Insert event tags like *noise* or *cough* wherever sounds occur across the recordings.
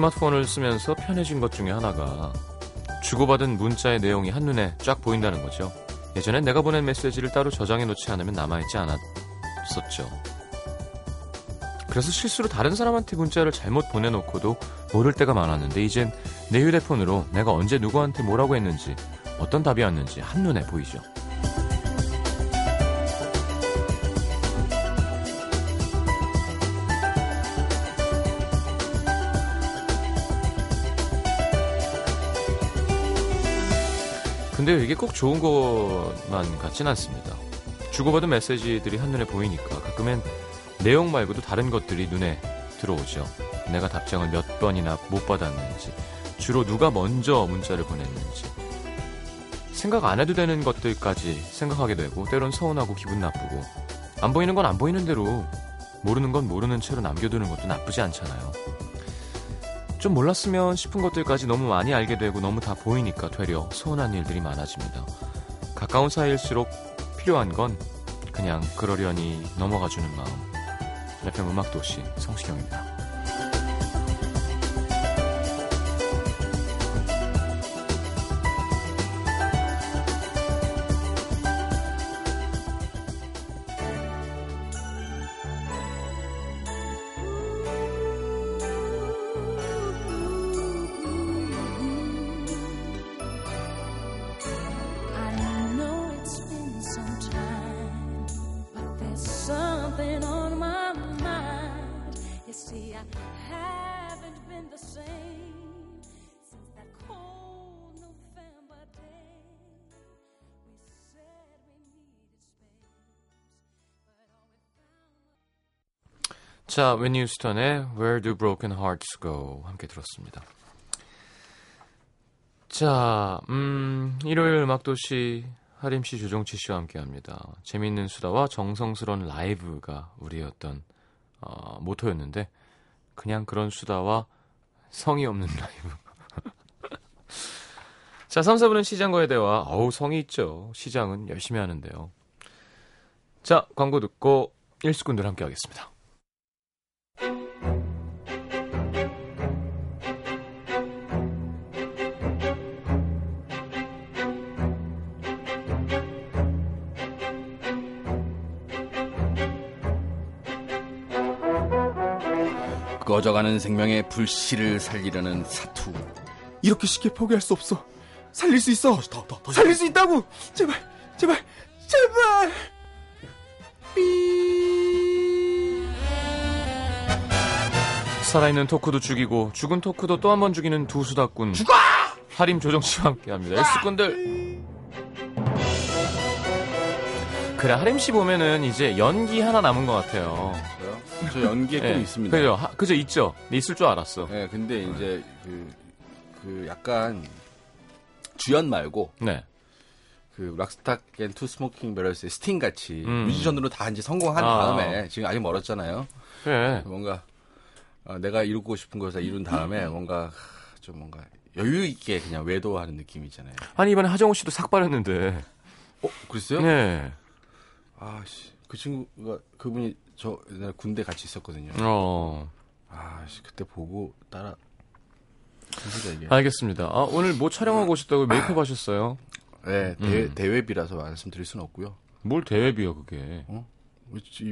스마트폰을 쓰면서 편해진 것 중에 하나가 주고받은 문자의 내용이 한눈에 쫙 보인다는 거죠. 예전엔 내가 보낸 메시지를 따로 저장해 놓지 않으면 남아있지 않았었죠. 그래서 실수로 다른 사람한테 문자를 잘못 보내놓고도 모를 때가 많았는데 이젠 내 휴대폰으로 내가 언제 누구한테 뭐라고 했는지 어떤 답이 왔는지 한눈에 보이죠. 근데 이게 꼭 좋은 것만 같진 않습니다. 주고받은 메시지들이 한눈에 보이니까 가끔엔 내용 말고도 다른 것들이 눈에 들어오죠. 내가 답장을 몇 번이나 못 받았는지, 주로 누가 먼저 문자를 보냈는지, 생각 안 해도 되는 것들까지 생각하게 되고, 때론 서운하고 기분 나쁘고, 안 보이는 건 안 보이는 대로, 모르는 건 모르는 채로 남겨두는 것도 나쁘지 않잖아요. 좀 몰랐으면 싶은 것들까지 너무 많이 알게 되고 너무 다 보이니까 되려 서운한 일들이 많아집니다. 가까운 사이일수록 필요한 건 그냥 그러려니 넘어가주는 마음. FM 음악도시 성시경입니다. 자, 웬니 휴스턴의 Where Do Broken Hearts Go 함께 들었습니다. 자, 음, 일요일 음악도시 하림 씨, 조정치 씨와 함께합니다. 재미있는 수다와 정성스러운 라이브가 우리의 어떤 어, 모토였는데 그냥 그런 수다와 성의 없는 *laughs* 라이브. *laughs* 자, 3, 4분은 시장과의 대화. 어우, 성의 있죠. 시장은 열심히 하는데요. 자, 광고 듣고 일수꾼들 함께 하겠습니다. 꺼져가는 생명의 불씨를 살리려는 사투. 이렇게 쉽게 포기할 수 없어. 살릴 수 있어. 더, 더, 더 살릴 수 있다고. 제발, 제발, 제발. 살아있는 토크도 죽이고 죽은 토크도 또 한 번 죽이는 두 수다꾼 죽어! 하림 조정 씨와 함께합니다. 일수꾼들 그래 하림 씨 보면은 이제 연기 하나 남은 것 같아요. 저 연기에 꿈이 예, 있습니다. 그죠? 하- 그죠 있죠. 네, 있을 줄 알았어. 예, 근데 이제 그, 그 약간 주연 말고 네. 그 Lock Stock and Two Smoking Barrels의 스팅 같이 음. 뮤지션으로 다 이제 성공한 아. 다음에 지금 아직 멀었잖아요. 그래. 뭔가 어, 내가 이루고 싶은 것을 다 이룬 다음에 뭔가 좀 뭔가 여유 있게 그냥 외도하는 느낌이 있잖아요. 아니 이번에 하정우 씨도 삭발했는데. 어, 그랬어요? 네. 아씨, 그 친구가 그분이 저 옛날에 군대 같이 있었거든요. 어. 아씨, 그때 보고 따라. 알겠습니다. 아, 오늘 뭐 촬영하고 오셨다고 메이크업 하셨어요? 네, 대회, 음. 대회비라서 말씀드릴 수는 없고요. 뭘 대회비요 그게?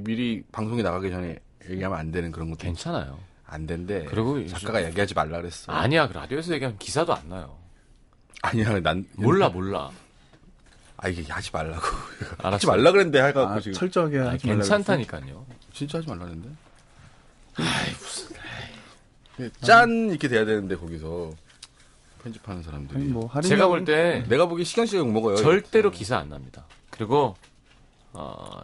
미리 방송에 나가기 전에 얘기하면 안 되는 그런 것도 괜찮아요. 안 된대. 그리고 작가가 얘기하지 말라 그랬어. 아니야, 그 라디오에서 얘기하면 기사도 안 나요. 아니야, 난 몰라, 몰라. 아 이게 하지 말라고. *laughs* 하지 알았어. 말라 그랬는데 해갖고 아, 지금 철저하게 아니, 하지 말라고 괜찮다니까요. 진짜 하지 말라는데. 아이 무슨. 짠 이렇게 돼야 되는데 거기서 편집하는 사람들이. 아니, 뭐 할인 제가 볼 때 내가 보기 시간 씨가 욕 먹어요. 절대로 기사 안 납니다. 그리고 어,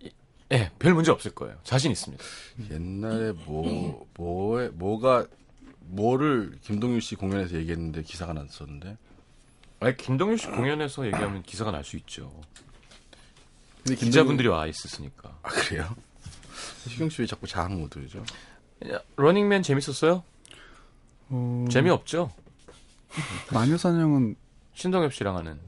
이- 예, 별 문제 없을 거예요. 자신 있습니다. 옛날에 뭐 뭐에 뭐가 뭐를 김동률 씨 공연에서 얘기했는데 기사가 났었는데. 아니, 김동률 씨 공연에서 얘기하면 기사가 날 수 있죠. 근데 김동률- 기자분들이 와 있었으니까. 아 그래요? 시경 씨 왜 자꾸 자학 모드죠? 야, 러닝맨 재밌었어요? 어, 재미없죠? 마녀사냥은 신동엽 씨랑 하는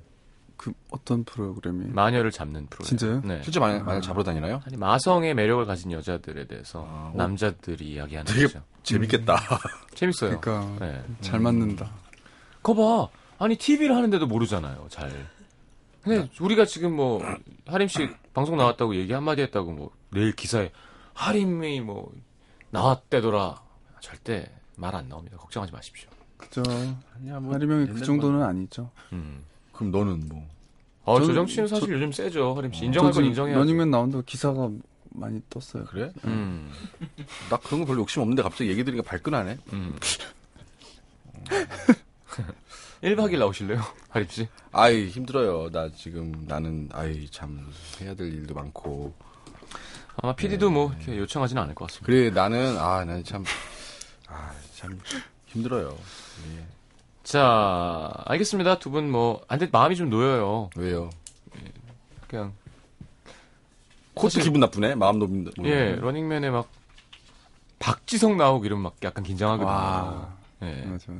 그 어떤 프로그램이? 마녀를 잡는 프로그램. 진짜요? 네. 실제 만약, 만약 잡으러 다니나요? 아니 마성의 매력을 가진 여자들에 대해서 아, 어. 남자들이 이야기하는 되게 거죠. 재밌겠다. 재밌어요. 그러니까 네. 잘 맞는다. 거봐. 아니 TV를 하는데도 모르잖아요. 잘. 근데 우리가 지금 뭐 하림 씨 방송 나왔다고 얘기 한마디 했다고 뭐 내일 기사에 하림이 뭐 나왔대더라. 절대 말 안 나옵니다. 걱정하지 마십시오. 그죠. 아니야, 뭐 하리명이 그 옛날 정도는 아니죠. 음. 그럼 너는 뭐? 어, 저는- 조정치는 사실 요즘 세죠. 하림 씨 인정할 저건 인정해야죠. 러닝맨 나온다고 기사가 많이 떴어요. 그래? 음. *laughs* 나 그런 거 별로 욕심 없는데 갑자기 얘기 들으니까 발끈하네. 음. *laughs* 1박 2일 나오실래요? *laughs* 하림 씨? 아이 힘들어요. 나 지금 나는 아이 참 해야 될 일도 많고. 아마 PD도 뭐 이렇게 요청하지는 않을 것 같습니다. 그래 나는 아 나는 참 아, 참 힘들어요. 예. 자, 알겠습니다. 두 분 뭐, 아, 근데 마음이 좀 놓여요. 왜요? 그냥, 코트 기분 나쁘네. 마음 놓는다. 예, 러닝맨에 막, 박지성 나오고 이러면 막 약간 긴장하거든요. 와. 예. 맞아.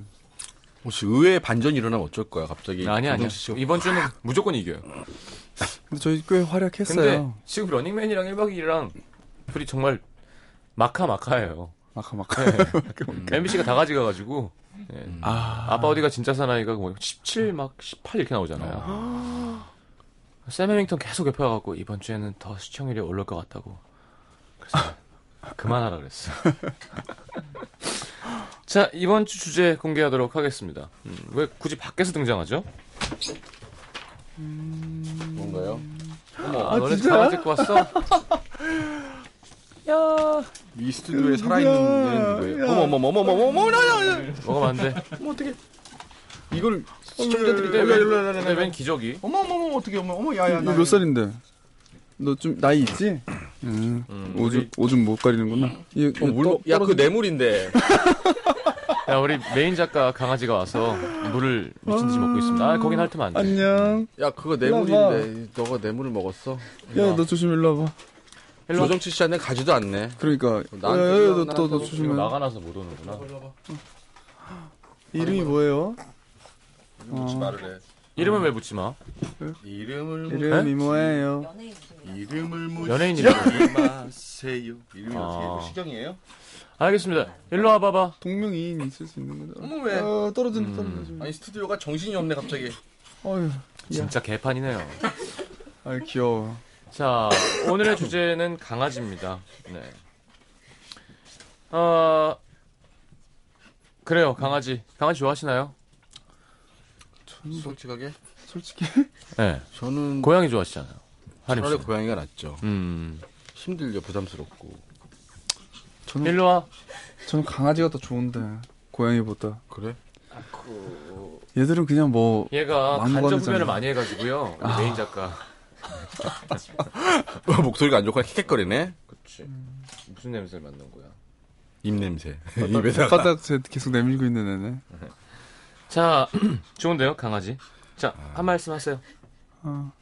혹시 의외의 반전이 일어나면 어쩔 거야? 갑자기 아니, 씨가 이번 주는 무조건 이겨요. 근데 저희 꽤 근데 활약했어요. 지금 러닝맨이랑 1박 2일이랑 둘이 정말 막하막하예요. 막하막하. MBC가 다 가져가가지고, 예. 아. 아빠 어디가 진짜 사나이가 뭐 17, 막 18 이렇게 나오잖아요. 샘 해밍턴 계속 옆에가갖고 이번 주에는 더 시청률이 오를 것 같다고. 그래서 그만하라 그랬어. *laughs* 자 이번 주 주제 공개하도록 하겠습니다. 음, 왜 굳이 밖에서 등장하죠? 뭔가요? 아, 너네 자가 데리고 왔어? 야 이 스튜디오에 살아있는 누구예요? 어머 어머 어머 어머 어머 어머 나나 먹으면 안 돼. 어머 어떻게 이걸 시청자들이 근데 일로, 웬, 일로, 일로, 일로, 근데 일로. 웬 기적이? 어머 어머 어머 어떻게 어머 어머 야야 너몇 살인데? 너 좀 나이 있지? 응. 음, 오줌 우리- 오줌 못 가리는구나. 이, 어, 물, 야, 그 뇌물인데. *laughs* 야 우리 메인 작가 강아지가 와서 물을 미친 듯이 먹고 있습니다. 아 거긴 핥으면 안 돼. 안녕. 야, 그거 뇌물인데. 너가 뇌물을 먹었어? 야, 너 조심 일로 와봐. 일로 와. 조정치 씨한테 가지도 않네. 그러니까 나한테 야, 야, 야, 일로 너, 와, 너, 너 나한테 조심해. 막아놔서 못 오는구나. 이름이 뭐예요? 묻지 말을 해. 이름은 왜 묻지 마? 이름을, 이름이 뭐예요? 이름을 묻지 연예인 이름. 마세요. 이름이 아. 어떻게, 뭐 시경이에요? 알겠습니다. 일로 와봐봐. 동명이인 있을 수 있는 거죠. 어머, 왜? 어, 떨어진다, 떨어진다. 아니, 스튜디오가 정신이 없네, 갑자기. 어휴, 진짜 개판이네요. 아 귀여워. 자, 오늘의 주제는 강아지입니다. 네. 어, 그래요, 강아지. 강아지 좋아하시나요? 솔직하게? 솔직히 *laughs* 네. 저는 고양이 좋아하시잖아요. 하림 차라리 씨. 고양이가 낫죠. 음. 힘들죠, 부담스럽고. 저는 일로 와. 저는 강아지가 더 좋은데 고양이보다. 그래? 얘들은 그냥 뭐 얘가 간접. 후면을 많이 해가지고요. 우리 *laughs* 메인 작가. *laughs* 목소리가 안 좋고 킥킥거리네? 그치. 무슨 냄새를 맡는 거야? 입 냄새. 입에다가. 바닥 제 계속 내밀고 있는 애네. 자, *clears throat* 좋은데요, 강아지. 자, 한 말씀 하세요. 어.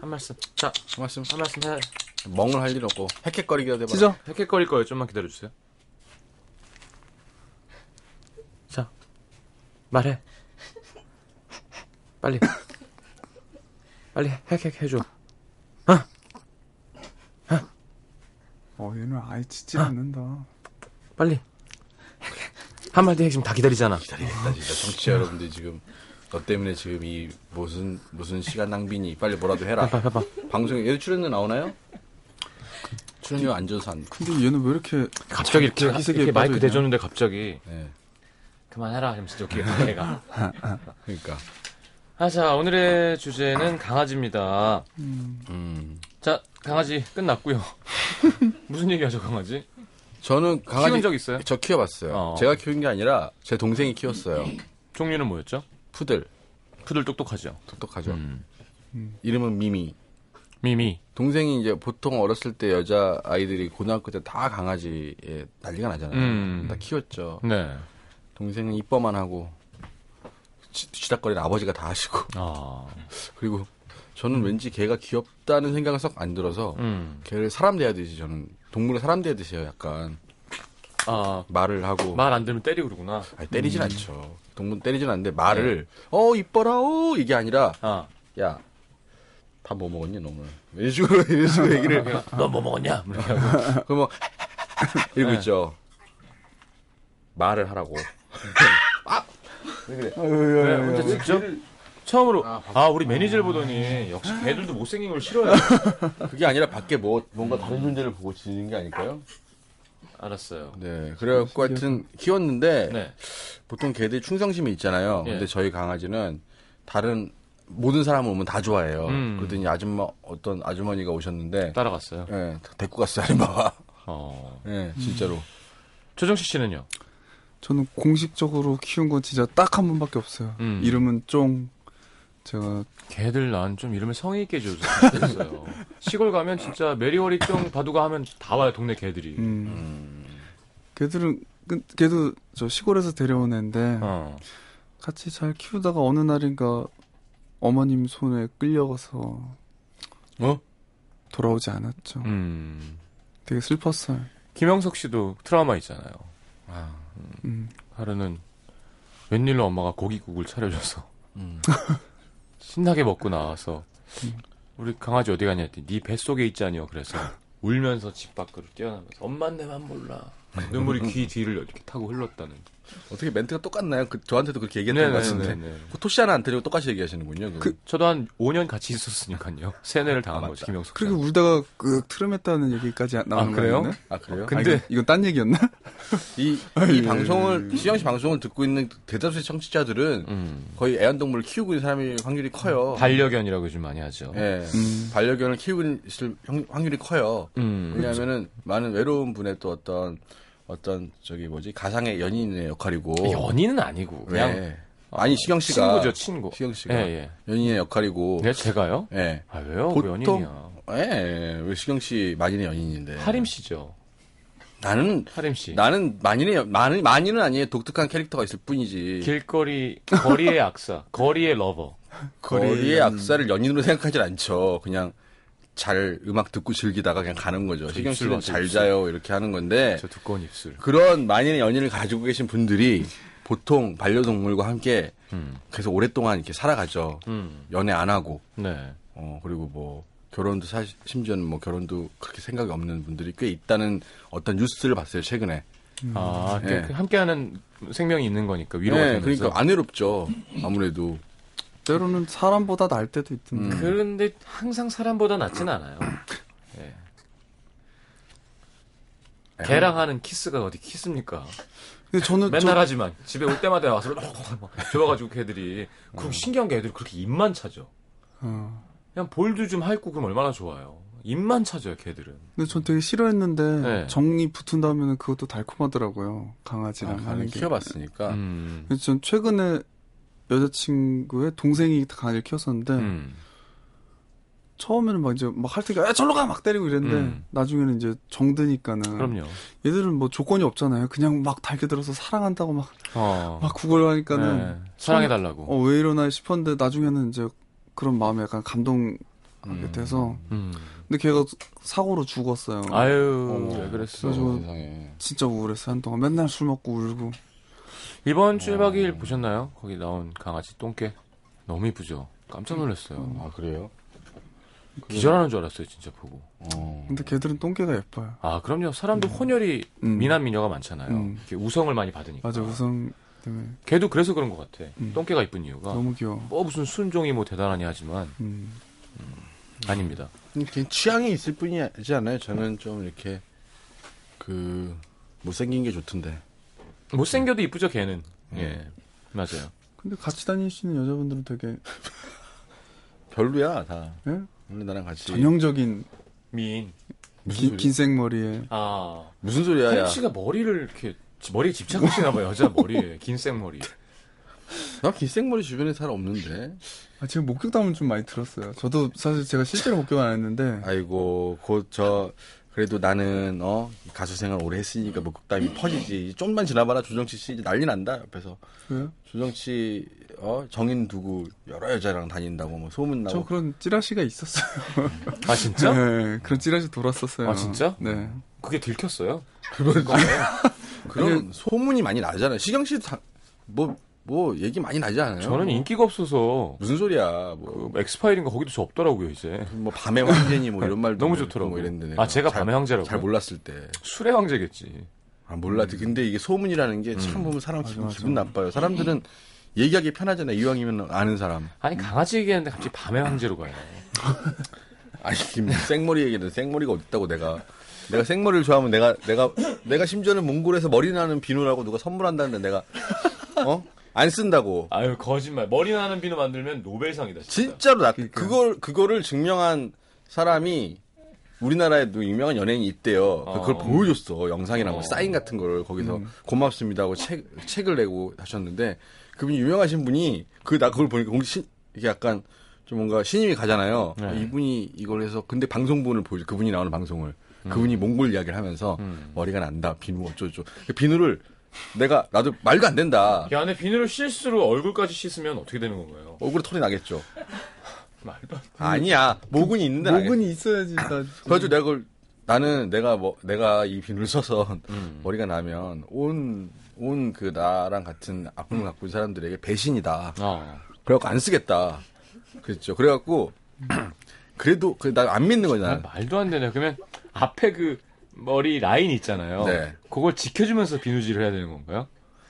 한 말씀. 자, 말씀. 한 말씀 해. 멍을 할 일 없고, 헥헥거리기라도 해봐. 찢어. 헥헥거릴 거예요. 좀만 기다려주세요. 자, 말해. 빨리. 빨리 헥헥 해줘. 어 얘는 아예 짖질 않는다. 빨리. 한마디 해 지금 다 기다리잖아. 기다리겠다, 진짜. 정치자 여러분들 지금, 너 때문에 지금 이 무슨, 무슨 시간 낭비니. 빨리 뭐라도 해라. 해봐, 해봐. 방송에, 얘도 출연료 나오나요? 출연료 안 줘서 안, 근데 얘는 왜 이렇게 갑자기 이렇게, 이렇게 마이크? 대줬는데 갑자기 네. 그만해라 이러면서 여기 얘가. 그러니까. 아, 자, 오늘의 주제는 강아지입니다. 음. 자, 강아지 끝났고요. *laughs* 무슨 얘기하죠, 강아지? 저는 강아지. 키운 적 있어요? 저 키워봤어요. 어. 제가 키운 게 아니라 제 동생이 키웠어요. 종류는 뭐였죠? 푸들. 푸들 똑똑하죠. 똑똑하죠. 음. 이름은 미미. 미미. 동생이 이제 보통 어렸을 때 여자 아이들이 고등학교 때 다 강아지에 난리가 나잖아요. 음. 다 키웠죠. 네. 동생은 이뻐만 하고 지- 쥐닥거리는 아버지가 다 하시고 아, *laughs* 그리고 저는 왠지 걔가 귀엽다는 생각은 썩 안 들어서 음. 걔를 사람 대하듯이 저는 동물을 사람 대하듯이요 약간. 아, 말을 하고. 말 안 들으면 때리고 그러구나. 아니, 때리진 않죠. 동물 때리진 않는데 말을 어 이뻐라 어. 이게 아니라 아, 야밥뭐 먹었니 너무 이런 식으로 *laughs* 이런 식으로 얘기를. 너 뭐 먹었냐? 이렇게 하고. *laughs* 그러면 *laughs* 이러고 있죠. 말을 하라고. 네, 혼자 직접 처음으로 아, 우리 매니저를 보더니 역시 개들도 못생긴 걸 싫어해. *laughs* 그게 아니라 밖에 뭐 뭔가 다른 존재를 보고 지는 게 아닐까요? 알았어요. 네 그래갖고 하여튼 키웠는데 네. 보통 개들이 충성심이 있잖아요. 예. 근데 저희 강아지는 다른 모든 사람 오면 다 좋아해요. 음. 그러더니 아줌마 어떤 아주머니가 오셨는데 따라갔어요. 예, 데리고 갔어요 아줌마가. 어. 예, 진짜로. 조정식 씨는요? 저는 공식적으로 키운 건 진짜 딱 한 번밖에 없어요. 음. 이름은 쫑. 제가 개들 난 좀 이름을 성의 있게 지어줬어요. *laughs* 시골 가면 진짜 쫑 바두가 하면 다 와요 동네 개들이. 음. 걔들은 그- 걔도 저 시골에서 데려온 애인데 어. 같이 잘 키우다가 어느 날인가 어머님 손에 끌려가서 어? 돌아오지 않았죠. 음. 되게 슬펐어요. 김영석 씨도 트라우마 있잖아요. 아, 음. 하루는 웬일로 엄마가 고깃국을 차려줘서 음. *laughs* 신나게 먹고 나와서 우리 강아지 어디 갔냐 했더니 네 뱃속에 있자니요 그래서 울면서 집 밖으로 뛰어나면서 엄만 내만 몰라. 눈물이 귀 뒤를 이렇게 타고 흘렀다는 어떻게 멘트가 똑같나요? 그, 저한테도 그렇게 얘기했던 것 같은데. 네네네. 그 토시 하나 안 드리고 똑같이 얘기하시는군요. 그, 저도 한 5년 같이 있었으니까요 세뇌를 당한 아, 거죠 씨 그렇게 울다가 끄 트름했다는 얘기까지 나오는 아, 그래요? 거였네? 아 그래요? 근데- 아, 이건, 이건 딴 얘기였나? 이, *laughs* 이 방송을 시영 씨 방송을 듣고 있는 대다수의 청취자들은 음. 거의 애완동물을 키우고 있는 사람이 확률이 커요. 반려견이라고 요즘 많이 하죠 예, 음. 반려견을 키우고 있을 형- 확률이 커요. 음. 왜냐하면은 많은 외로운 분의 또 어떤 어떤 저기 뭐지? 가상의 연인의 역할이고. 연인은 아니고 그냥 네. 아니 시경 씨가 친구죠 친구. 시경 씨가 예, 예. 연인의 역할이고. 네 제가요? 예. 아 왜요? 보통- 왜 연인이야? 예, 왜 시경 씨 만인의 연인인데. 하림 씨죠. 나는 하림 씨. 나는 만인의 연- 만인 만인은 아니에요. 독특한 캐릭터가 있을 뿐이지. 길거리 거리의 *laughs* 악사 거리의 lover. 거리의 악사를 연인으로 생각하진 않죠. 그냥 잘 음악 듣고 즐기다가 그냥 가는 거죠 시경 씨는 잘 입술. 자요 이렇게 하는 건데 저 두꺼운 입술 그런 만인의 연인을 가지고 계신 분들이 보통 반려동물과 함께 음. 계속 오랫동안 이렇게 살아가죠. 음. 연애 안 하고, 네. 어, 그리고 뭐, 결혼도 사실, 심지어는 뭐 결혼도 그렇게 생각이 없는 분들이 꽤 있다는 어떤 뉴스를 봤어요, 최근에. 아, 그- 네. 그 함께하는 생명이 있는 거니까 위로가 네, 되면서. 그러니까 안 외롭죠. 아무래도. 때로는 사람보다 날 때도 있던데. 음. 그런데 항상 사람보다 낫진 않아요. 네. 개랑 하는 키스가 어디 키스입니까? 근데 저는 맨날 저, 하지만 집에 올 때마다 와서 막 좋아가지고 개들이 그 신기한 게 애들이 그렇게 입만 찾아. 어. 그냥 볼도 좀 핥고 그럼 얼마나 좋아요. 입만 찾아요 개들은. 근데 전 되게 싫어했는데 네. 정이 붙은 다음에는 그것도 달콤하더라고요. 아, 강아지랑 하는 하는 게. 키워봤으니까. 음. 그래서 전 최근에 여자친구의 동생이 강아지를 키웠었는데 음. 처음에는 막 이제 막할 때가 야 절로 가 막 때리고 이랬는데 음. 나중에는 이제 정드니까는 그럼요. 얘들은 뭐 조건이 없잖아요. 그냥 막 달겨들어서 사랑한다고 막막 어. 구걸하니까는 네. 사랑해 달라고. 어 왜 이러나 싶었는데 나중에는 이제 그런 마음에 약간 감동하게 음. 돼서 음. 근데 걔가 사고로 죽었어요. 아유, 어, 왜 그랬어. 세상에. 진짜 우울했어요 한동안 맨날 술 먹고 울고 이번 주 1박 2일 보셨나요? 거기 나온 강아지 똥개. 너무 이쁘죠? 깜짝 놀랐어요. 아, 그래요? 기절하는 줄 알았어요, 진짜 보고. 어. 근데 걔들은 똥개가 예뻐요. 아, 그럼요. 사람도 혼혈이 음. 미남 미녀가 많잖아요. 음. 이렇게 우성을 많이 받으니까. 맞아 우성 때문에 걔도 그래서 그런 것 같아. 음. 똥개가 이쁜 이유가. 너무 귀여워. 뭐 무슨 순종이 뭐 대단하니 하지만 음. 아닙니다. 그냥 취향이 있을 뿐이지 않아요? 저는 좀 이렇게, 그, 못생긴 게 좋던데. 못생겨도 이쁘죠, 걔는. 음. 예. 맞아요. 근데 같이 다니시는 여자분들은 되게 별로야, 다. 예? 원래 나랑 같이. 전형적인 미인. 무슨 긴, 생머리에 아. 무슨 소리야, 야. 씨가 머리를 이렇게 머리에 집착하시나 봐요. 여자 머리에. *laughs* 긴 생머리. 나 긴생머리 주변에 잘 없는데. 아, 지금 목격담은 좀 많이 들었어요. 저도 사실 제가 실제로 목격은 안 했는데 아이고, 곧 저, 그래도 나는, 어, 가수 생활 오래 했으니까 뭐 극담이 퍼지지. 좀만 지나봐라, 조정치 씨. 이제 난리 난다, 옆에서. 왜요? 조정치, 어, 정인 두고 여러 여자랑 다닌다고 뭐 소문 나고. 저 그런 찌라시가 있었어요. 아, 진짜? *laughs* 네, 그런 찌라시 돌았었어요. 아, 진짜? 네. 그게 들켰어요? 그런 소문이 많이 나잖아요. 시경 씨, 다, 뭐, 뭐 얘기 많이 나지 않아요? 저는 인기가 없어서 무슨 소리야? 뭐, 그 엑스파일인가 거기도 저 없더라고요 이제. 뭐 밤의 황제니 뭐 이런 *laughs* 말도 너무 있고 좋더라고요. 뭐 이랬는데 아, 제가 잘- 밤의 황제라고요? 잘 몰랐을 때. 술의 황제겠지. 아, 몰랐지. 근데 이게 소문이라는 게참 보면 사람 기분, 기분 나빠요. 사람들은 얘기하기 편하잖아요. 이왕이면 아는 사람. 아니 강아지 얘기했는데 갑자기 밤의 황제로 가요. *laughs* 아니, 김, 생머리 얘기는 생머리가 어딨다고 내가. 내가 생머리를 좋아하면 내가, 내가, 내가 심지어는 몽골에서 머리 나는 비누라고 누가 선물한다는데 내가, 어? 안 쓴다고. 아유 거짓말. 머리 나는 비누 만들면 노벨상이다. 진짜. 진짜로 나, 그걸, 그거를 증명한 사람이 우리나라에 도 유명한 연예인이 있대요. 그걸 어. 보여줬어. 영상이랑 뭐 어. 사인 같은 거를 거기서 고맙습니다 하고 책, 책을 내고 하셨는데 그분이 유명하신 분이 그, 나 그걸 보니까 공시, 이게 약간 좀 뭔가 신임이 가잖아요. 네. 이분이 이걸 해서 근데 방송분을 보여줘. 그분이 나오는 방송을. 그분이 몽골 이야기를 하면서 음. 머리가 난다. 비누. 그 비누를 내가 나도 말도 안 된다. 이 안에 비누를 실수로 얼굴까지 씻으면 어떻게 되는 건가요? 얼굴에 털이 나겠죠. *laughs* 말도 안 돼. 아니야. 모근이 있는데 모근이 있어야지. 나 그래가지고 내가 그걸 나는 내가 뭐 내가 이 비누를 써서 음. 머리가 나면 온 온 그 나랑 같은 아픔을 갖고 있는 사람들에게 배신이다. 어. 그래갖고 안 쓰겠다. 그랬죠. 그래갖고 *clears throat* 그래도 나안 믿는 아, 거잖아. 말도 안 되네. 그러면 앞에 그 머리 라인 있잖아요. 네. 그걸 지켜주면서 비누질을 해야 되는 건가요?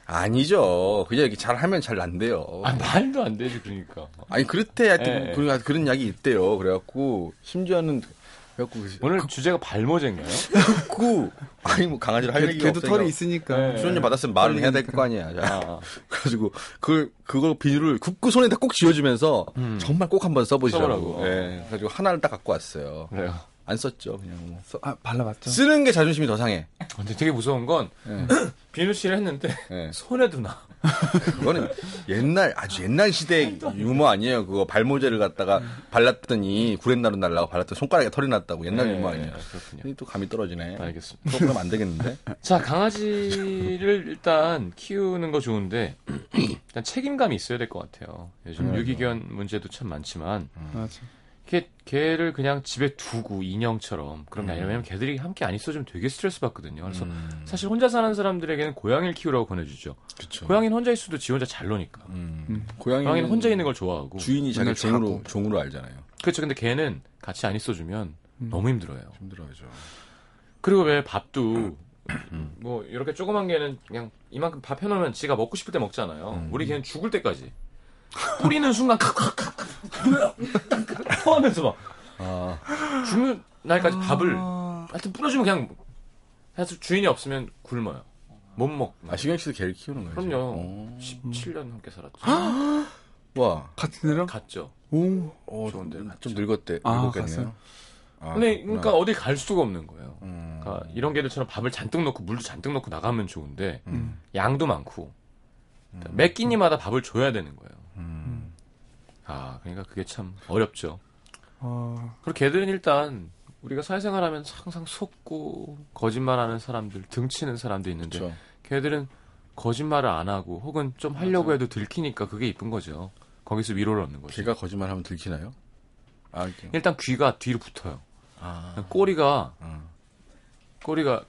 아니죠. 그냥 이렇게 잘 하면 잘 난대요. 아 말도 안 되지 그러니까. 아니 그렇대 하여튼 예. 그런 그런 약이 있대요. 그래갖고 심지어는 그래갖고 그- 오늘 주제가 발모제인가요? 그 아니 뭐 강아지를 할 얘기가 걔도 털이 있으니까. 네. 출연료 받았으면 말은 해야 될 거 아니야. 자. 아, 그래가지고 그걸 그걸 비누를 굽고 손에다 꼭 쥐어주면서 정말 꼭 한번 써보시라고. 써보라고. 예. 그래가지고 하나를 딱 갖고 왔어요. 그래요. 안 썼죠, 그냥. 뭐. 써- 아, 발라봤죠. 쓰는 게 자존심이 더 상해. 근데 되게 무서운 건 예. *clears throat* 비누칠을 했는데 예. *laughs* 손에도 나. *laughs* 그거는 옛날 아주 옛날 시대 유머 아니에요. 그거 발모제를 갖다가 발랐더니 구렛나루 날라고 발랐더니 손가락에 털이 났다고 옛날 네, 유머 아니에요. 그렇군요. 또 감이 떨어지네. 알겠습니다. 그러면 안 되겠는데? *laughs* 자 강아지를 일단 키우는 거 좋은데 *clears throat* 일단 책임감이 있어야 될 것 같아요. 요즘 그래요. 유기견 문제도 참 많지만 맞아. 걔, 걔를 그냥 집에 두고 인형처럼 그런 게 아니라 왜냐면 걔들이 함께 안 있어주면 되게 스트레스 받거든요. 그래서 음, 사실 혼자 사는 사람들에게는 고양이를 키우라고 권해주죠. 그쵸. 고양이는 혼자 있어도 지 혼자 잘 노니까. 음. 고양이는, 고양이는 혼자 있는 걸 좋아하고. 주인이 자기 종으로, 자고. 종으로 알잖아요. 그렇죠. 근데 걔는 같이 안 있어주면 너무 힘들어요. 힘들어하죠. 그리고 왜 밥도 뭐 이렇게 조그만 개는 그냥 이만큼 밥 해놓으면 지가 먹고 싶을 때 먹잖아요. 우리 걔는 죽을 때까지 뿌리는 순간 토하면서 막 아, 죽는 날까지 밥을 하여튼 뿌려주면 그냥 해서 주인이 없으면 굶어요. 못 먹. 아, 시경 씨도 개를 키우는 거예요? 그럼요. 어. 17년 함께 살았죠. 와. 같은 애랑? 갔죠. 오. 어, 좋은데 좀, 늙었대. 아, 늙었겠네요. 아, 근데 그렇구나. 그러니까 어디 갈 수가 없는 거예요. 음. 그러니까 이런 개들처럼 밥을 잔뜩 넣고 물도 잔뜩 넣고 나가면 좋은데 음. 양도 많고 그러니까 매 끼니마다 밥을 줘야 되는 거예요. 음. 아 그러니까 그게 참 어렵죠. 아, 그리고 개들은 일단 우리가 사회생활하면 항상 속고 거짓말하는 사람들, 등치는 사람도 있는데 그렇죠. 걔들은 거짓말을 안 하고 혹은 좀 하려고 해도 들키니까 그게 이쁜 거죠. 거기서 위로를 얻는 거죠. 걔가 거짓말하면 들키나요? 아, 이렇게. 일단 귀가 뒤로 붙어요. 아. 꼬리가 어. 꼬리가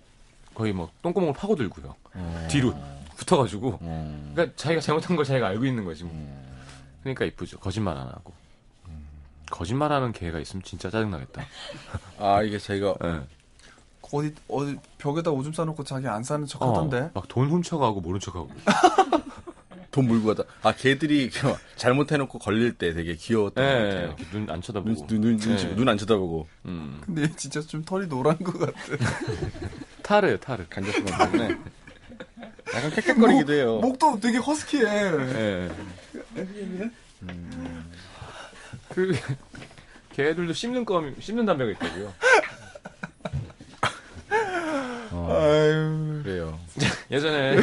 거의 뭐 똥구멍을 파고들고요. 어. 뒤로 붙어가지고 어. 그러니까 자기가 잘못한 걸 자기가 알고 있는 거지. 뭐. 음. 그러니까 이쁘죠. 거짓말 안 하고. 거짓말하는 개가 있으면 진짜 짜증나겠다. *laughs* 아, 이게 자기가 예. 어디, 어디, 벽에다 오줌 싸놓고 자기 안 싸는 척 어, 하던데. 막 돈 훔쳐가고 모른 척하고. *laughs* 돈 물고 가다. 아, 걔들이 잘못해놓고 걸릴 때 되게 귀여웠던 것 예, 같아요. 눈 안 쳐다보고. 눈, 눈, 눈, 예. 눈안 쳐다보고. 음. 근데 얘 진짜 좀 털이 노란 것 같아. 타르, 타르. 간접성 때문에. 약간 캣캣거리기도 해요. 목도 되게 허스키해. 예. 그, 개들도 씹는 껌, 씹는 담배가 있다고요. 아유. 그래요. *laughs* 예전에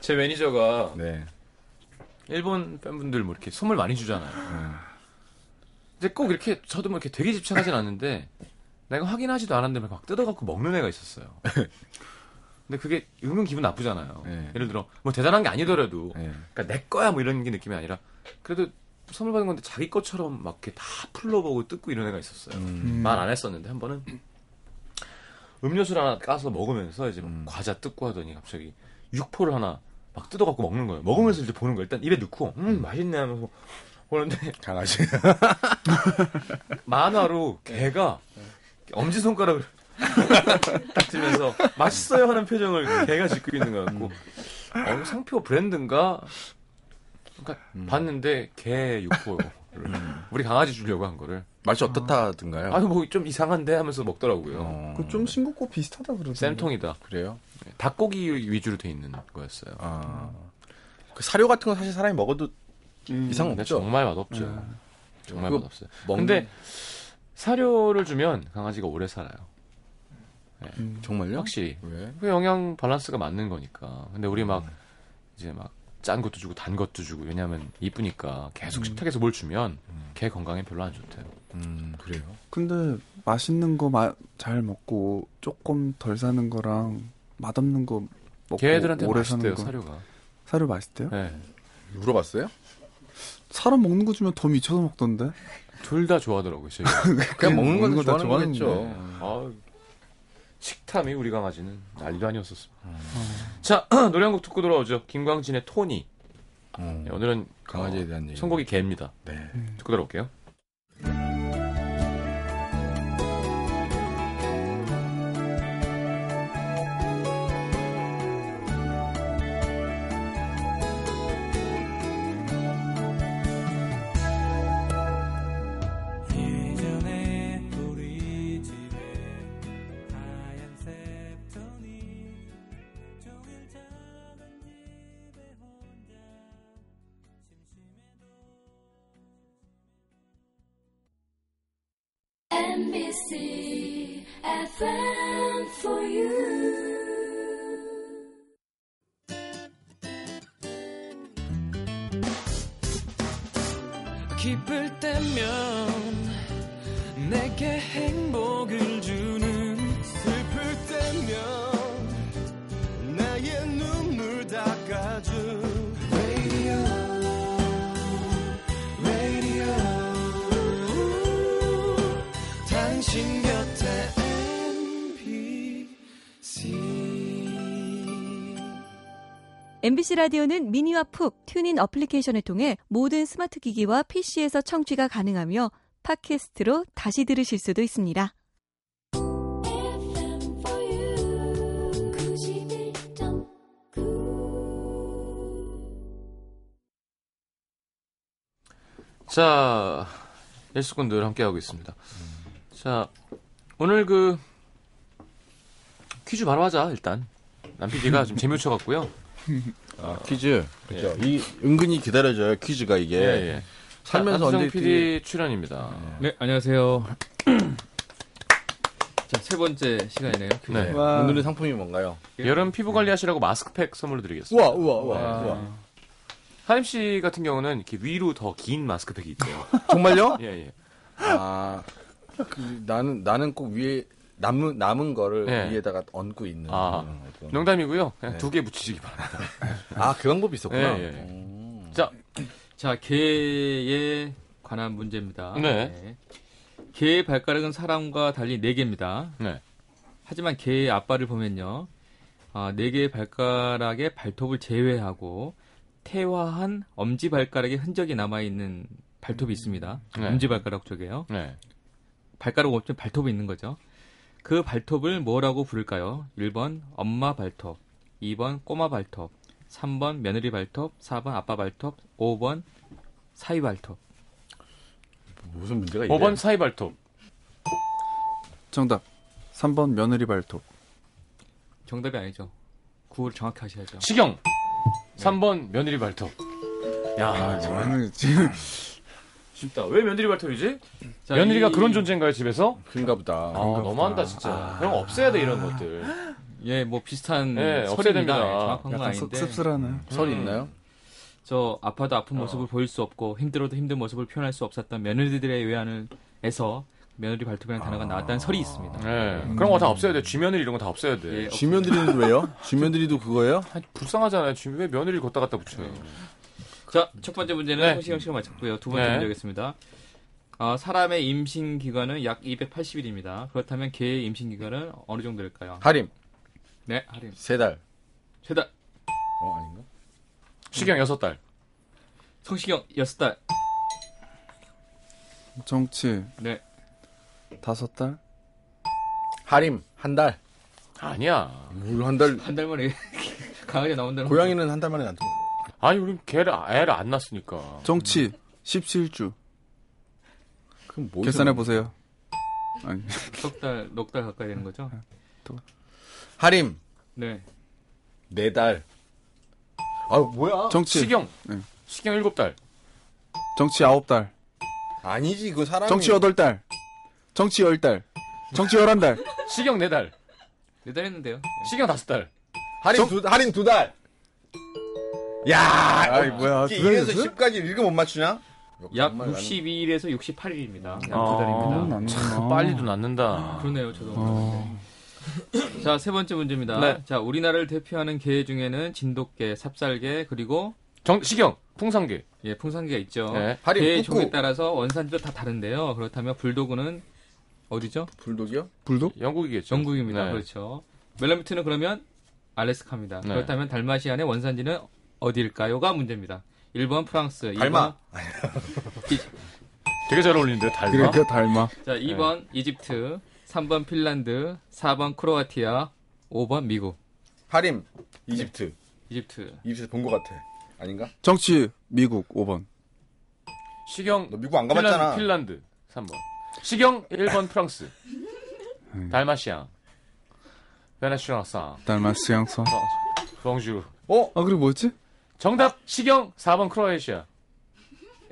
제 매니저가 네. 일본 팬분들 뭐 이렇게 선물 많이 주잖아요. 음. 근데 꼭 이렇게 저도 뭐 이렇게 되게 집착하진 않는데 내가 확인하지도 않았는데 막 뜯어갖고 먹는 애가 있었어요. *laughs* 근데 그게 은근 기분 나쁘잖아요. 네. 예를 들어 뭐 대단한 게 아니더라도 네. 그러니까 내 거야 뭐 이런 게 느낌이 아니라 그래도 선물 받은 건데 자기 것처럼 막 이렇게 다 풀러보고 뜯고 이런 애가 있었어요. 음. 말안 했었는데 한 번은 음료수를 하나 까서 먹으면서 이제 막 음. 과자 뜯고 하더니 갑자기 육포를 하나 막 뜯어갖고 먹는 거예요. 먹으면서 이제 보는 거예요. 일단 입에 넣고 음 맛있네 하면서 보는데 *laughs* 강아지. *laughs* 만화로 개가 엄지 손가락을 딱 들면서 맛있어요 하는 표정을 개가 짓고 있는 것 같고 어, 이거 상표 브랜드인가? 그러니까 봤는데 개 육포를 우리 강아지 주려고 한 거를 맛이 어떻다든가요? 아니 뭐 좀 이상한데 하면서 먹더라고요. 어, 그좀 싱겁고 비슷하다 그러던데. 쌤통이다. 그래요? 닭고기 위주로 돼 있는 거였어요. 아. 그 사료 같은 거 사실 사람이 먹어도 이상 근데 없죠. 정말 맛없죠. 정말 그거 맛없어요. 먹는- 근데 사료를 주면 강아지가 오래 살아요. 음. 정말요? 확실히. 왜? 그 영양 밸런스가 맞는 거니까. 근데 우리 막 이제 막 짠 것도 주고 단 것도 주고 왜냐하면 이쁘니까 계속 식탁에서 뭘 주면 개 건강에 별로 안 좋대요. 음, 그래요. 근데 맛있는 거 잘 먹고 조금 덜 사는 거랑 맛없는 거 먹고 개들한테 오래 맛있대요 사는 거 사료가. 사료 맛있대요? 네. 물어봤어요? 사람 먹는 거 주면 더 미쳐서 먹던데. 둘 다 좋아하더라고요. *laughs* 그냥 먹는 건 먹는 거다 좋아하는 좋아하는데. 거겠죠. 아, 식탐이 우리 강아지는 난리도 아니었었어. 자 *clears throat* 노래 한 곡 듣고 돌아오죠. 김광진의 토니. 음, 네, 오늘은 강아지에 어, 대한 얘기. 선곡이 개입니다. 네. 듣고 돌아올게요. 기쁠 때면 내게 행복을 주 MBC 라디오는 mini와 pooq, TuneIn 어플리케이션을 통해 모든 스마트 기기와 PC에서 청취가 가능하며 팟캐스트로 다시 들으실 수도 있습니다. FM for you. 91.9. 자, 일수꾼들 함께하고 있습니다. 자, 오늘 그 퀴즈 바로 하자, 일단. 남PD가 좀 재미없어갖고요. *laughs* 아, 퀴즈. 그죠. 이 은근히 기다려져요. 퀴즈가 이게. 예, 예. 살면서 안수정 언제 PD 출연입니다. 네, 안녕하세요. *clears throat* 자, 세 번째 시간이네요. 네. 와. 오늘의 상품이 뭔가요? 여름 피부 관리하시라고 마스크팩 선물로 드리겠습니다. 우와, 우와, 우와. 아, 우와. 하임 씨 같은 경우는 이렇게 위로 더 긴 마스크팩이 있대요. *laughs* 정말요? 예, 예. 아, 그, 나는, 나는 꼭 위에 남은, 남은 거를 예. 위에다가 얹고 있는. 아, 그런 농담이고요. 그냥 네. 두개 붙이시기 바랍니다. 아, 그 방법이 있었구나. 예, 예. 음. 자, 자, 개에 관한 문제입니다. 네. 개의 발가락은 사람과 달리 네 개입니다. 네. 하지만 개의 앞발을 보면요. 아, 네 개의 발가락의 발톱을 제외하고 태화한 엄지 발가락의 흔적이 남아 있는 발톱이 있습니다. 네. 엄지 발가락 쪽에요. 네. 발가락 없이 발톱이 있는 거죠. 그 발톱을 뭐라고 부를까요? 1번 엄마 발톱, 2번 꼬마 발톱, 3번 며느리 발톱, 4번 아빠 발톱, 5번 사위 발톱. 무슨 문제가 있네. 5번 사이 발톱. 정답. 3번 며느리 발톱. 정답이 아니죠. 구호를 정확히 하셔야죠. 시경. 3번 며느리 발톱. 야, 아, 정말 저는 지금 쉽다. 왜 며느리 발톱이지? 자, 며느리가 이- 그런 존재인가요, 집에서? 그런가 보다. 아, 너무한다, 진짜. 그런 거 없애야 돼, 이런 것들. 예, 뭐 비슷한 예, 없애야 설입니다. 됩니다. 예, 정확한 건 약간 아닌데. 씁- 씁쓸하네. 설이 있나요? 저 아파도 아픈 모습을 보일 수 없고 힘들어도 힘든 모습을 표현할 수 없었던 며느리들의 외환을에서 며느리 발톱이라는 단어가 나왔다는 설이 있습니다. 네. 그런 거 다 없애야 돼. 쥐며느리 이런 거 다 없애야 돼. 예, 쥐며느리는 왜요? 쥐며느리도 그거예요? 아니, 불쌍하잖아요. 쥐, 왜 며느리를 걷다 갖다 붙여요? 자, 첫 번째 문제는 네. 소시경 씨가 맞췄고요. 두 번째 네. 문제겠습니다. 아, 사람의 임신 기간은 약 280일입니다. 그렇다면 개의 임신 기간은 어느 정도일까요? 하림. 네, 하림. 세 달. 최다. 어, 아닌가? 시경 여섯 달. 성시경 여섯 달. 정치 네. 다섯 달. 하림 한 달. 아니야. 뭘한 달. 한 달 만에 *laughs* 강아지 나온다는 고양이는 한 달 만에 안 통. 아니 우린 걔를 애를 안 낳았으니까. 정치 17주. 그럼 뭐 계산해 보세요. 아니 석달, 넉달 가까이 되는 거죠? 하림 네. 네 달. 아 뭐야? 정치 시경. 네. 시경 일곱 달. 정치 아홉 달. 아니지 그 사람이. 정치 여덟 달. 정치 열 달. 정치 열한 달. 시경 네 달. 네 달 했는데요. 시경 다섯 달. 할인 두 할인 두 달. 야, 아이, 뭐야, 두 이게 1에서 달이었어요? 10까지 읽어 못 맞추냐? 약 정말 나는- 62일에서 68일입니다. 약 두 아, 달입니다. 안참 빨리도 낳는다. 그러네요, 저도. 어. *laughs* 자, 세 번째 문제입니다. 네. 자, 우리나라를 대표하는 개 중에는 진돗개, 삽살개, 그리고 정 시경 풍산개. 예, 풍산개가 있죠. 네. 할인 개의 꾹꾹. 종에 따라서 원산지도 다 다른데요. 그렇다면 불도그는 어디죠? 불독이요? 불독? 영국이겠죠. 영국입니다. 네. 그렇죠. 멜라미트는 그러면 알래스카입니다. 네. 그렇다면 달마시안의 원산지는 어디일까요?가 문제입니다. 1번 프랑스, 2번 달마. 되게 잘 어울리는데 달마. 그래 그 닮아. 자, 2번 이집트, 3번 핀란드, 4번 크로아티아, 5번 미국. 하림 이집트. 이집트. 이집트 본 것 같아. 아닌가? 정치 미국 5번. 시경 너 미국 안 가봤잖아. 핀란드, 핀란드 3번. 시경 1번 프랑스. 달마시앙. 베네수엘사. 달마스 양서. 봉주. 어? 아 그리고 뭐였지? 정답 시경 4번 크로에시아.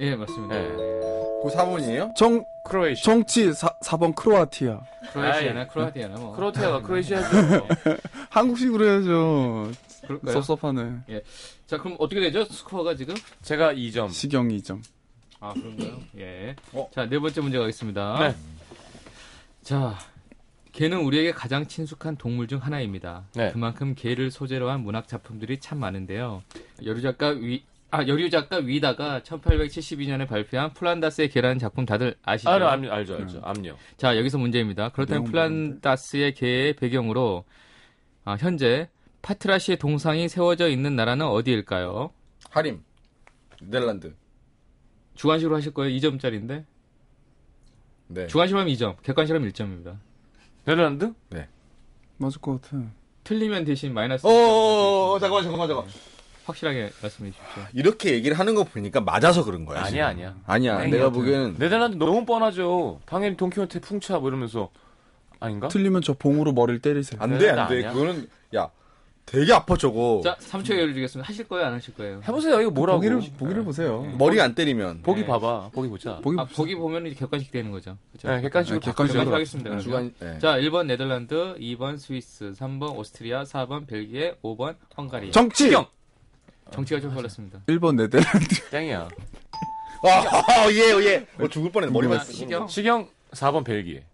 예, 맞습니다. 네. 그 4번이에요? 정 크로에시아. 정치 4, 4번 크로아티아. 크로아티아나 아이, 크로아티아나 뭐. 크로아티아가 크로에시아죠. *laughs* 한국식으로 해야죠. 그럴까요? 섭섭하네. 자, 그럼 어떻게 되죠? 스코어가 지금? 제가 2점. 시경 2점. 아, 그런가요? 예. 어? 자, 네 번째 문제 가겠습니다. 네. 자, 개는 우리에게 가장 친숙한 동물 중 하나입니다. 네. 그만큼 개를 소재로 한 문학 작품들이 참 많은데요. 여류 작가 위, 아, 여류 작가 위다가 1872년에 발표한 플란다스의 개라는 작품 다들 아시죠? 아, 알, 알죠, 알죠. 암요. 자, 여기서 문제입니다. 그렇다면 플란다스의 개의 배경으로 아, 현재 파트라시의 동상이 세워져 있는 나라는 어디일까요? 하림. 네덜란드. 주관식으로 하실 거예요? 2점짜리인데. 네. 주관식으로 하면 2점, 객관식으로 하면 1점입니다. 네덜란드? 맞을 것 같아. 틀리면 대신 마이너스 어, 1점 어, 어, 잠깐만, 잠깐만, 잠깐만. 확실하게 말씀해 주십시오. 이렇게 얘기를 하는 거 보니까 맞아서 그런 거야. 아니야, 지금. 아니야. 아니야. 내가. 보기에는 네덜란드 너무 뻔하죠. 방해리 동키호테 풍차 뭐 이러면서 아닌가? 틀리면 저 봉으로 머리를 때리세요. 안 돼, 안 돼. 아니야? 그거는 야, 되게 아파 저거. 자, 3초 여유 드리겠습니다. 하실 거예요, 안 하실 거예요? 해보세요. 이거 뭐라고? 보기를 보기를 보세요. 머리 안 때리면. 보기 네. 봐봐. 보기 보자. 보기 아, 보기 보면 이제 객관식 되는 거죠. 그렇죠? 네, 객관식으로 네, 객관식으로 객관식 하겠습니다. 주간 네. 자, 1번 네덜란드, 2번 스위스, 3번 오스트리아, 4번 벨기에, 5번 헝가리. 정치 시경 정치가 좀 걸렸습니다. 1번 네덜란드. *laughs* 땡이야. 아, 예, 예. 어, 죽을 뻔했네. 머리 자, 맞 시경. 시경 4번 벨기에.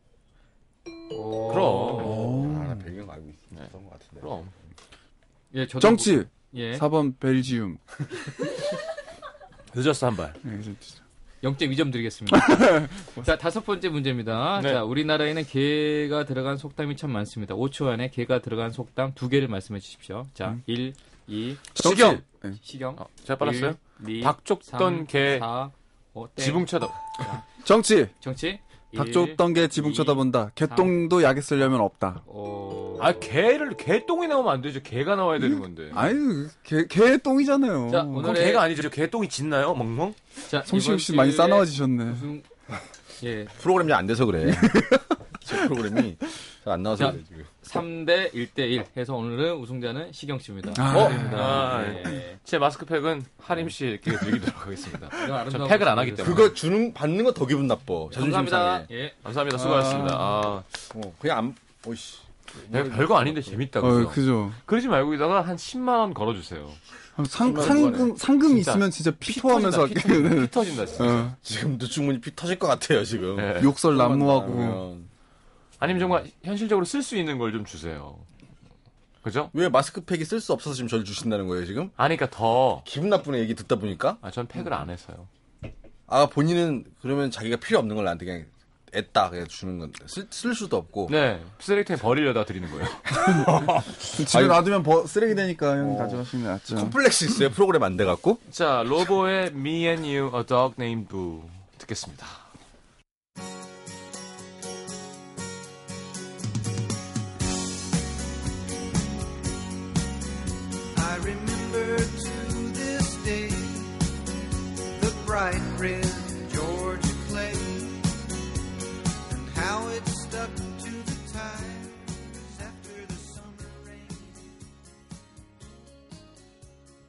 오. 그럼. 아, 나 배경 알고 있었던 것 같은데. 그럼. 예, 저도 정치 예. 4번 벨지움. *laughs* 늦었어 한 발. 네, 진짜. 0.2점 드리겠습니다. *laughs* 자, 다섯 번째 문제입니다. 네. 자, 우리나라에는 개가 들어간 속담이 참 많습니다. 5초 안에 개가 들어간 속담 두 개를 말씀해 주십시오. 자, 1, 2, 시경. 시경. 어, 제가 빨랐어요? 1, 2, 박족던 개 4, 5, 땡. 지붕 쳐다. 정치 정치. 박줬던 게 지붕 이, 쳐다본다. 개똥도 약에 쓰려면 없다. 오. 아 개를 개똥이 나오면 안 되죠. 개가 나와야 되는 건데. 아유 개, 개 똥이잖아요. 자, 그럼 오늘의 개가 아니죠. 개똥이 짖나요? 멍멍? 자, 이번 씨 많이 주에 싸나워지셨네. 우승 예. 프로그램이 안 돼서 그래. *laughs* 제 프로그램이 잘 안 나와서 자. 그래, 지금. 3대 1대 1 해서 오늘은 우승자는 시경 씨입니다. 아, 어? 네. 아, 예. 제 마스크팩은 하림 씨에게 드리도록 하겠습니다. *laughs* 아름다운 팩을 안 하기. 때문에. 그거 주는, 받는 거 더 기분 나빠. 자존심 감사합니다. 상해. 예. 감사합니다. 수고하셨습니다. 아, 어, 그냥 안, 오이씨. 내가 별거 아닌데 재밌다고. 어, 요 그죠. 그러지 말고 여기다가 한 10만 원 걸어 주세요. 상, 정말 상금 상금 진짜 있으면 진짜 피피 토하면서 터진다, 피 터진다, 피 터진다 진짜. 어, 지금도 충분히 피 터질 것 같아요, 지금. 예. 욕설 난무하고 그러면. 아니면 정말 현실적으로 쓸 수 있는 걸 좀 주세요. 그죠? 왜 마스크팩이 쓸 수 없어서 지금 저를 주신다는 거예요, 지금? 아니, 그러니까 더. 기분 나쁜 얘기 듣다 보니까? 아, 전 팩을 안 해서요. 아, 본인은 그러면 자기가 필요 없는 걸 나한테 그냥 애따 그냥 주는 건데 쓸, 쓸 수도 없고 네, 쓰레기통에 버리려다 드리는 거예요. *laughs* 집에 아니, 놔두면 버- 쓰레기 되니까 형이 가져가시는 게 낫죠. 콤플렉스 있어요 프로그램 안 돼갖고 자, 로보의 Me and You, A Dog Named Boo 듣겠습니다. Bright red Georgia clay and how it stuck to the tires after the summer rain.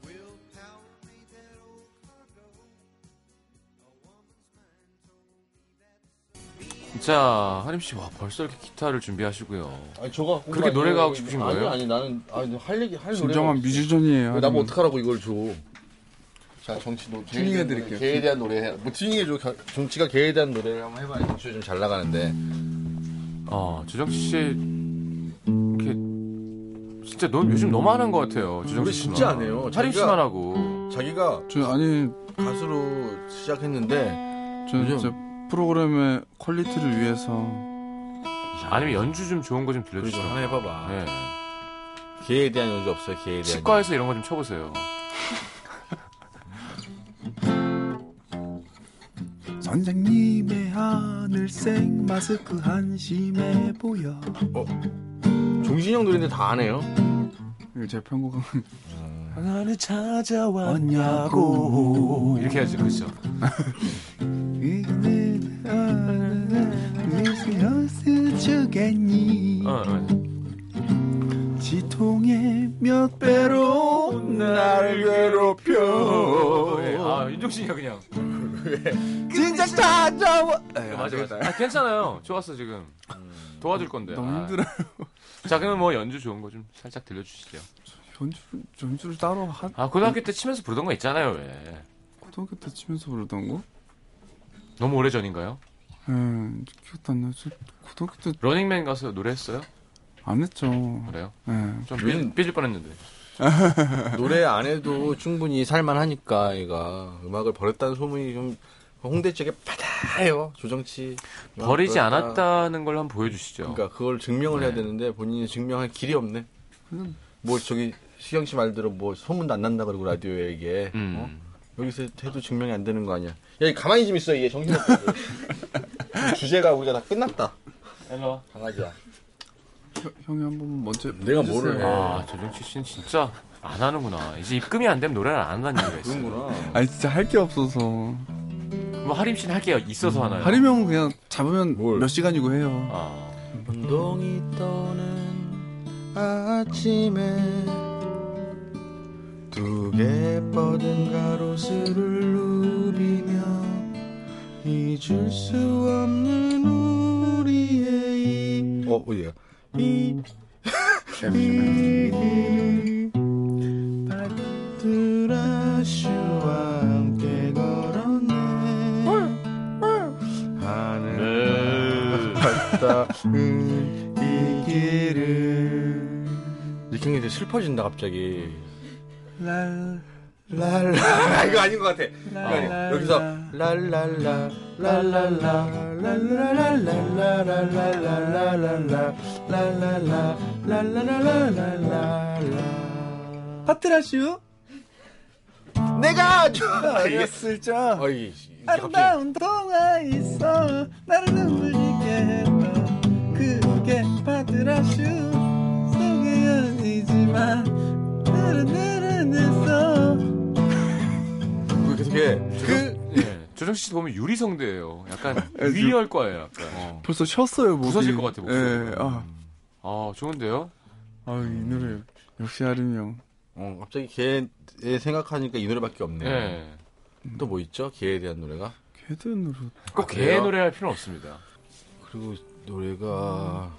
Will power made that old cargo. A woman's mind told me that. 자, 하림 씨, 와, 벌써 이렇게 기타를 준비하시고요. 아니 저거 그렇게 노래가 하고 싶으신 거예요? 아니 아니 나는 아니 할 얘기 할 진정한 뮤지션이에요. 나뭐 어떡하라고 이걸 줘. 자 정치 노 튜닝 개에 대한 해드릴게요. 노래, 개에 대한 노래 해. 뭐 튜닝 해줘. 겨- 정치가 개에 대한 노래를 한번 해봐야 정치 요즘 잘 나가는데. 어, 조정치 씨, 이렇게, 진짜 너, 요즘 너무 안 한 것 같아요. 노래 씨만. 진짜 안 해요. 하림 자기가- 씨만 하고. 자기가 저 아니 가수로 시작했는데 저 요즘- 진짜 프로그램의 quality를 위해서 아니면 연주 좀 좋은 거 좀 그리고 들려주시죠. 하나 해봐봐. 네. 개에 대한 연주 없어요. 개에 대한. 치과에서 이런 거 좀 쳐보세요. 선생님의 하늘색 마스크 한심해 보여. 종신형 노래인데 다안 해요. 이거 제 편곡은 나를 왔냐고. 이렇게 해야지, 그렇죠. *laughs* 미스여스 주겠니 어, 어. 지통의 몇 배로 나를 괴롭혀 예, 아, 윤종신이야, 그냥. 진짜 찾아와 맞아, 맞아. 아, 괜찮아요. 좋았어, 지금. 도와줄 건데. 너무 아. 힘들어요 자, 그러면 뭐 연주 좋은 거 좀 살짝 들려주시죠. 연주를, 연주를 따로 한 아, 고등학교 때 치면서 부르던 거 있잖아요, 왜. 고등학교 때 치면서 부르던 거? 너무 오래 전인가요? 예, 기억도 안 나죠. 고등학교 때안 러닝맨 가서 노래했어요? 했죠. 그래요? 예. 좀 요즘- 삐, 삐질 뻔했는데. *laughs* 노래 안 해도 충분히 살만하니까 얘가 음악을 버렸다는 소문이 좀 홍대 쪽에 파다해요. 조정치. 버리지 버렸다. 않았다는 걸 한번 보여주시죠. 그러니까 그걸 증명을 해야 네. 되는데 본인이 증명할 길이 없네. 음. 뭐 저기 시경 씨 말대로 뭐 소문도 안 난다 그러고 라디오에 이게 음. 어? 여기서 해도 증명이 안 되는 거 아니야? 야, 이 가만히 좀 있어 이게 정신없게. *laughs* 주제가 우리가 다 끝났다. 일로 와. 강아지야. 형- 형이 한 번만 먼저 내가 해주세요. 뭐를 해? 아, 조정치 씨는 진짜 안 하는구나. 이제 입금이 안 되면 노래를 안 한다는 얘기가 있어요. 그런구나. 아니 진짜 할 게 없어서 뭐 하림 씨는 할 게 있어서 하나요? 하림 형은 그냥 잡으면 뭘? 몇 시간이고 해요. 아, 운동이 떠는 아침에 두 개 뻗은 가로수를 누비며 잊을 수 없는 우리의 이 어, 어디야? 이 이들을 바트라슈와 함께 걸었네 하늘 갔다 이 길을 이렇게 이제 슬퍼진다 갑자기. 랄 랄라. 이거 아닌 것 같아. 아니야. 여기서 랄랄라 파트라슈? 내가 좋아했을 적 아름다운 동화 있어. 나를 눈물 있게 했다. 그게 파트라슈. 소개연이지만 나를 내려냈어. 그게 계속해. 그 조정치 씨 보면 유리성대예요. 약간 *laughs* 위열과예요. 약간. 벌써 쉬었어요 목이 부서질 것 같아, 목소리가. 예, 아, 아, 좋은데요? 아, 이 노래 역시 아름이 형 어 갑자기 걔 생각하니까 이 노래밖에 없네 예. 또뭐 있죠 걔에 대한 노래가 걔든 노래 꼭 그래요? 개의 노래 할 필요는 없습니다. 그리고 노래가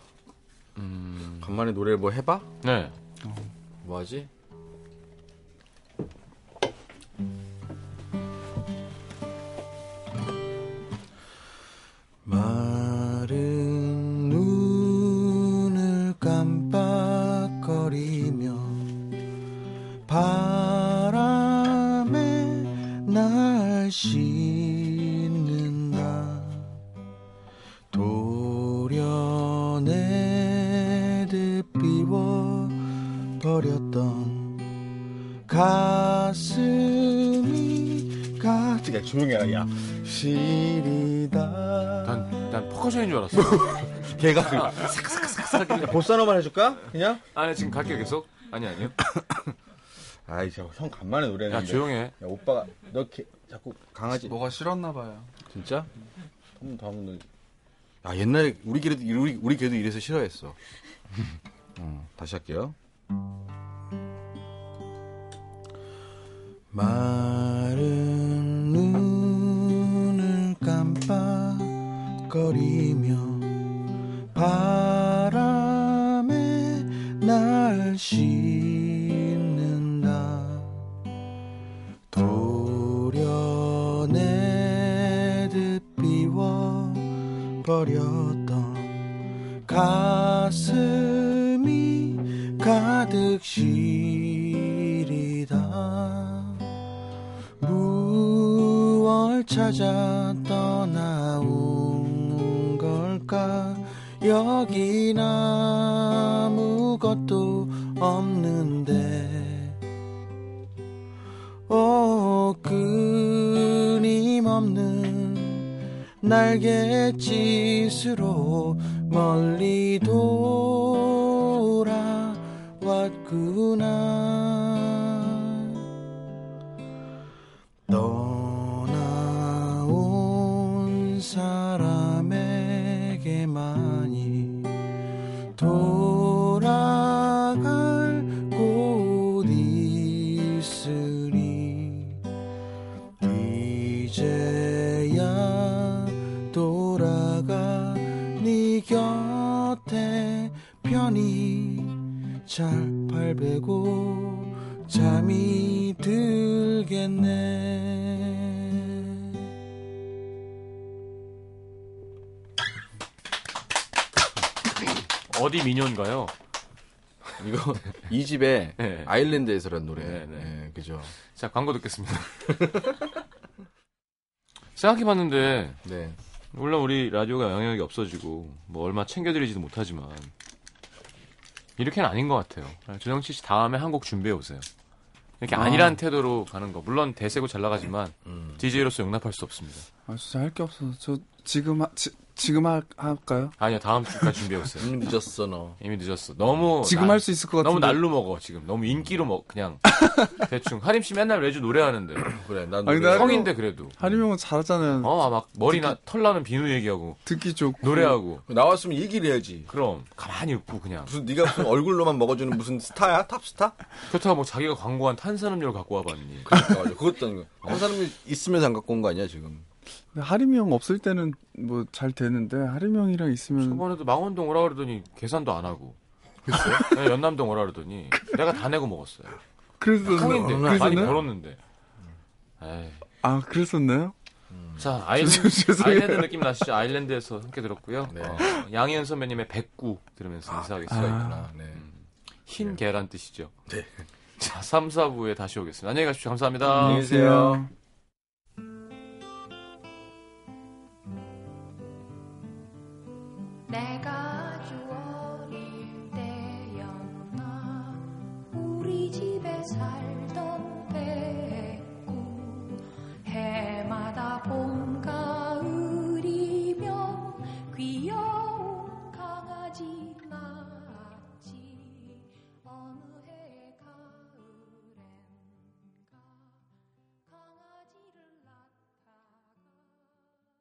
음. 간만에 노래를 뭐 해봐 네. 뭐 하지 마른 눈을 깜빡거리며 바람에 날 씻는다. 도려내듯 비워버렸던 가슴이 아, 가... 그러니까 조용해라 야. 시리다 난, 난 퍼커션인 줄 알았어. *laughs* 걔가 그 보사노만 해줄까 그냥 아니, 지금 갈게요, 계속. 아니, 아니요. *coughs* 아이 저형 간만에 노래했는데 야, 조용해. 야, 오빠가 너 개, 자꾸 강아지 뭐가 싫었나 봐요. 진짜? 한번 더 한번 너. 야 옛날에 우리 걔도 우리 우리 걔도 이래서 싫어했어. *laughs* 어, 다시 할게요. 눈을 깜빡거리며 바람에 날 씻는다. 도려내듯 비워 버렸던 가슴이 가득 시 찾아 떠나온 걸까? 여긴 아무것도 없는데. 오 끊임없는 날갯짓으로 멀리 돌아왔구나 돌아갈 곳 있으리 이제야 돌아가 네 곁에 편히 잘 발베고 잠이 들겠네 어디 미녀인가요? 이거 *laughs* 이 집에 네. 아일랜드에서란 노래. 네, 네. 네, 그죠. 자, 광고 듣겠습니다. *laughs* 생각해봤는데, 네. 물론 우리 라디오가 영향력이 없어지고, 뭐 얼마 챙겨드리지도 못하지만, 이렇게는 아닌 것 같아요. 조정치 씨 다음에 한곡 준비해 오세요. 이렇게 아. 아니란 태도로 가는 거. 물론 대세고 잘 나가지만, 음. DJ로서 용납할 수 없습니다. 아 진짜 할 게 없어서 저 지금 하, 지, 지금 하, 할까요? 아니야, 다음 주까지 준비해오세요. 이미 늦었어 너. 이미 늦었어. 너무. 지금 나- 할수 있을 것 같은데 너무 날로 먹어, 지금. 너무 인기로 먹, 그냥. *laughs* 대충. 하림 씨 맨날 매주 노래하는데. *clears throat* 그래 난 아니, 노래- 나- 성인데 그래도. 하림 형은 잘하잖아요 어, 막 머리나 털 나는 비누 얘기하고, 듣기 좋고 노래하고. 나왔으면 얘기를 해야지. 그럼 가만히 웃고 그냥 무슨 네가 무슨 얼굴로만 먹어주는 무슨 스타야? 탑스타? 그렇다고 뭐 자기가 광고한 탄산음료를 갖고 와봤니 그러니까 맞아. 그것도 아니고. 사람이 있으면서 안 갖고 온 거 아니야 지금? 하림이 형 없을 때는 뭐 잘 되는데 하림이 형이랑 있으면 저번에도 망원동 오라 그러더니 계산도 안 하고 네, 연남동 오라 그러더니 내가 다 내고 먹었어요 그래서 그랬었나요? 많이 벌었는데 에이. 아 그랬었나요? 자 아일랜드. 아일랜드 느낌 나시죠 아일랜드에서 함께 들었고요 네. 어, 양희은 선배님의 백구 들으면서 인사하겠습니다 아. 있구나. 네. 흰 계란 뜻이죠 네. 자 3, 4부에 다시 오겠습니다 안녕히 가십시오 감사합니다 안녕히 계세요. 내가 주어릴 때였나? 우리 집에 살던 배고 해마다 봄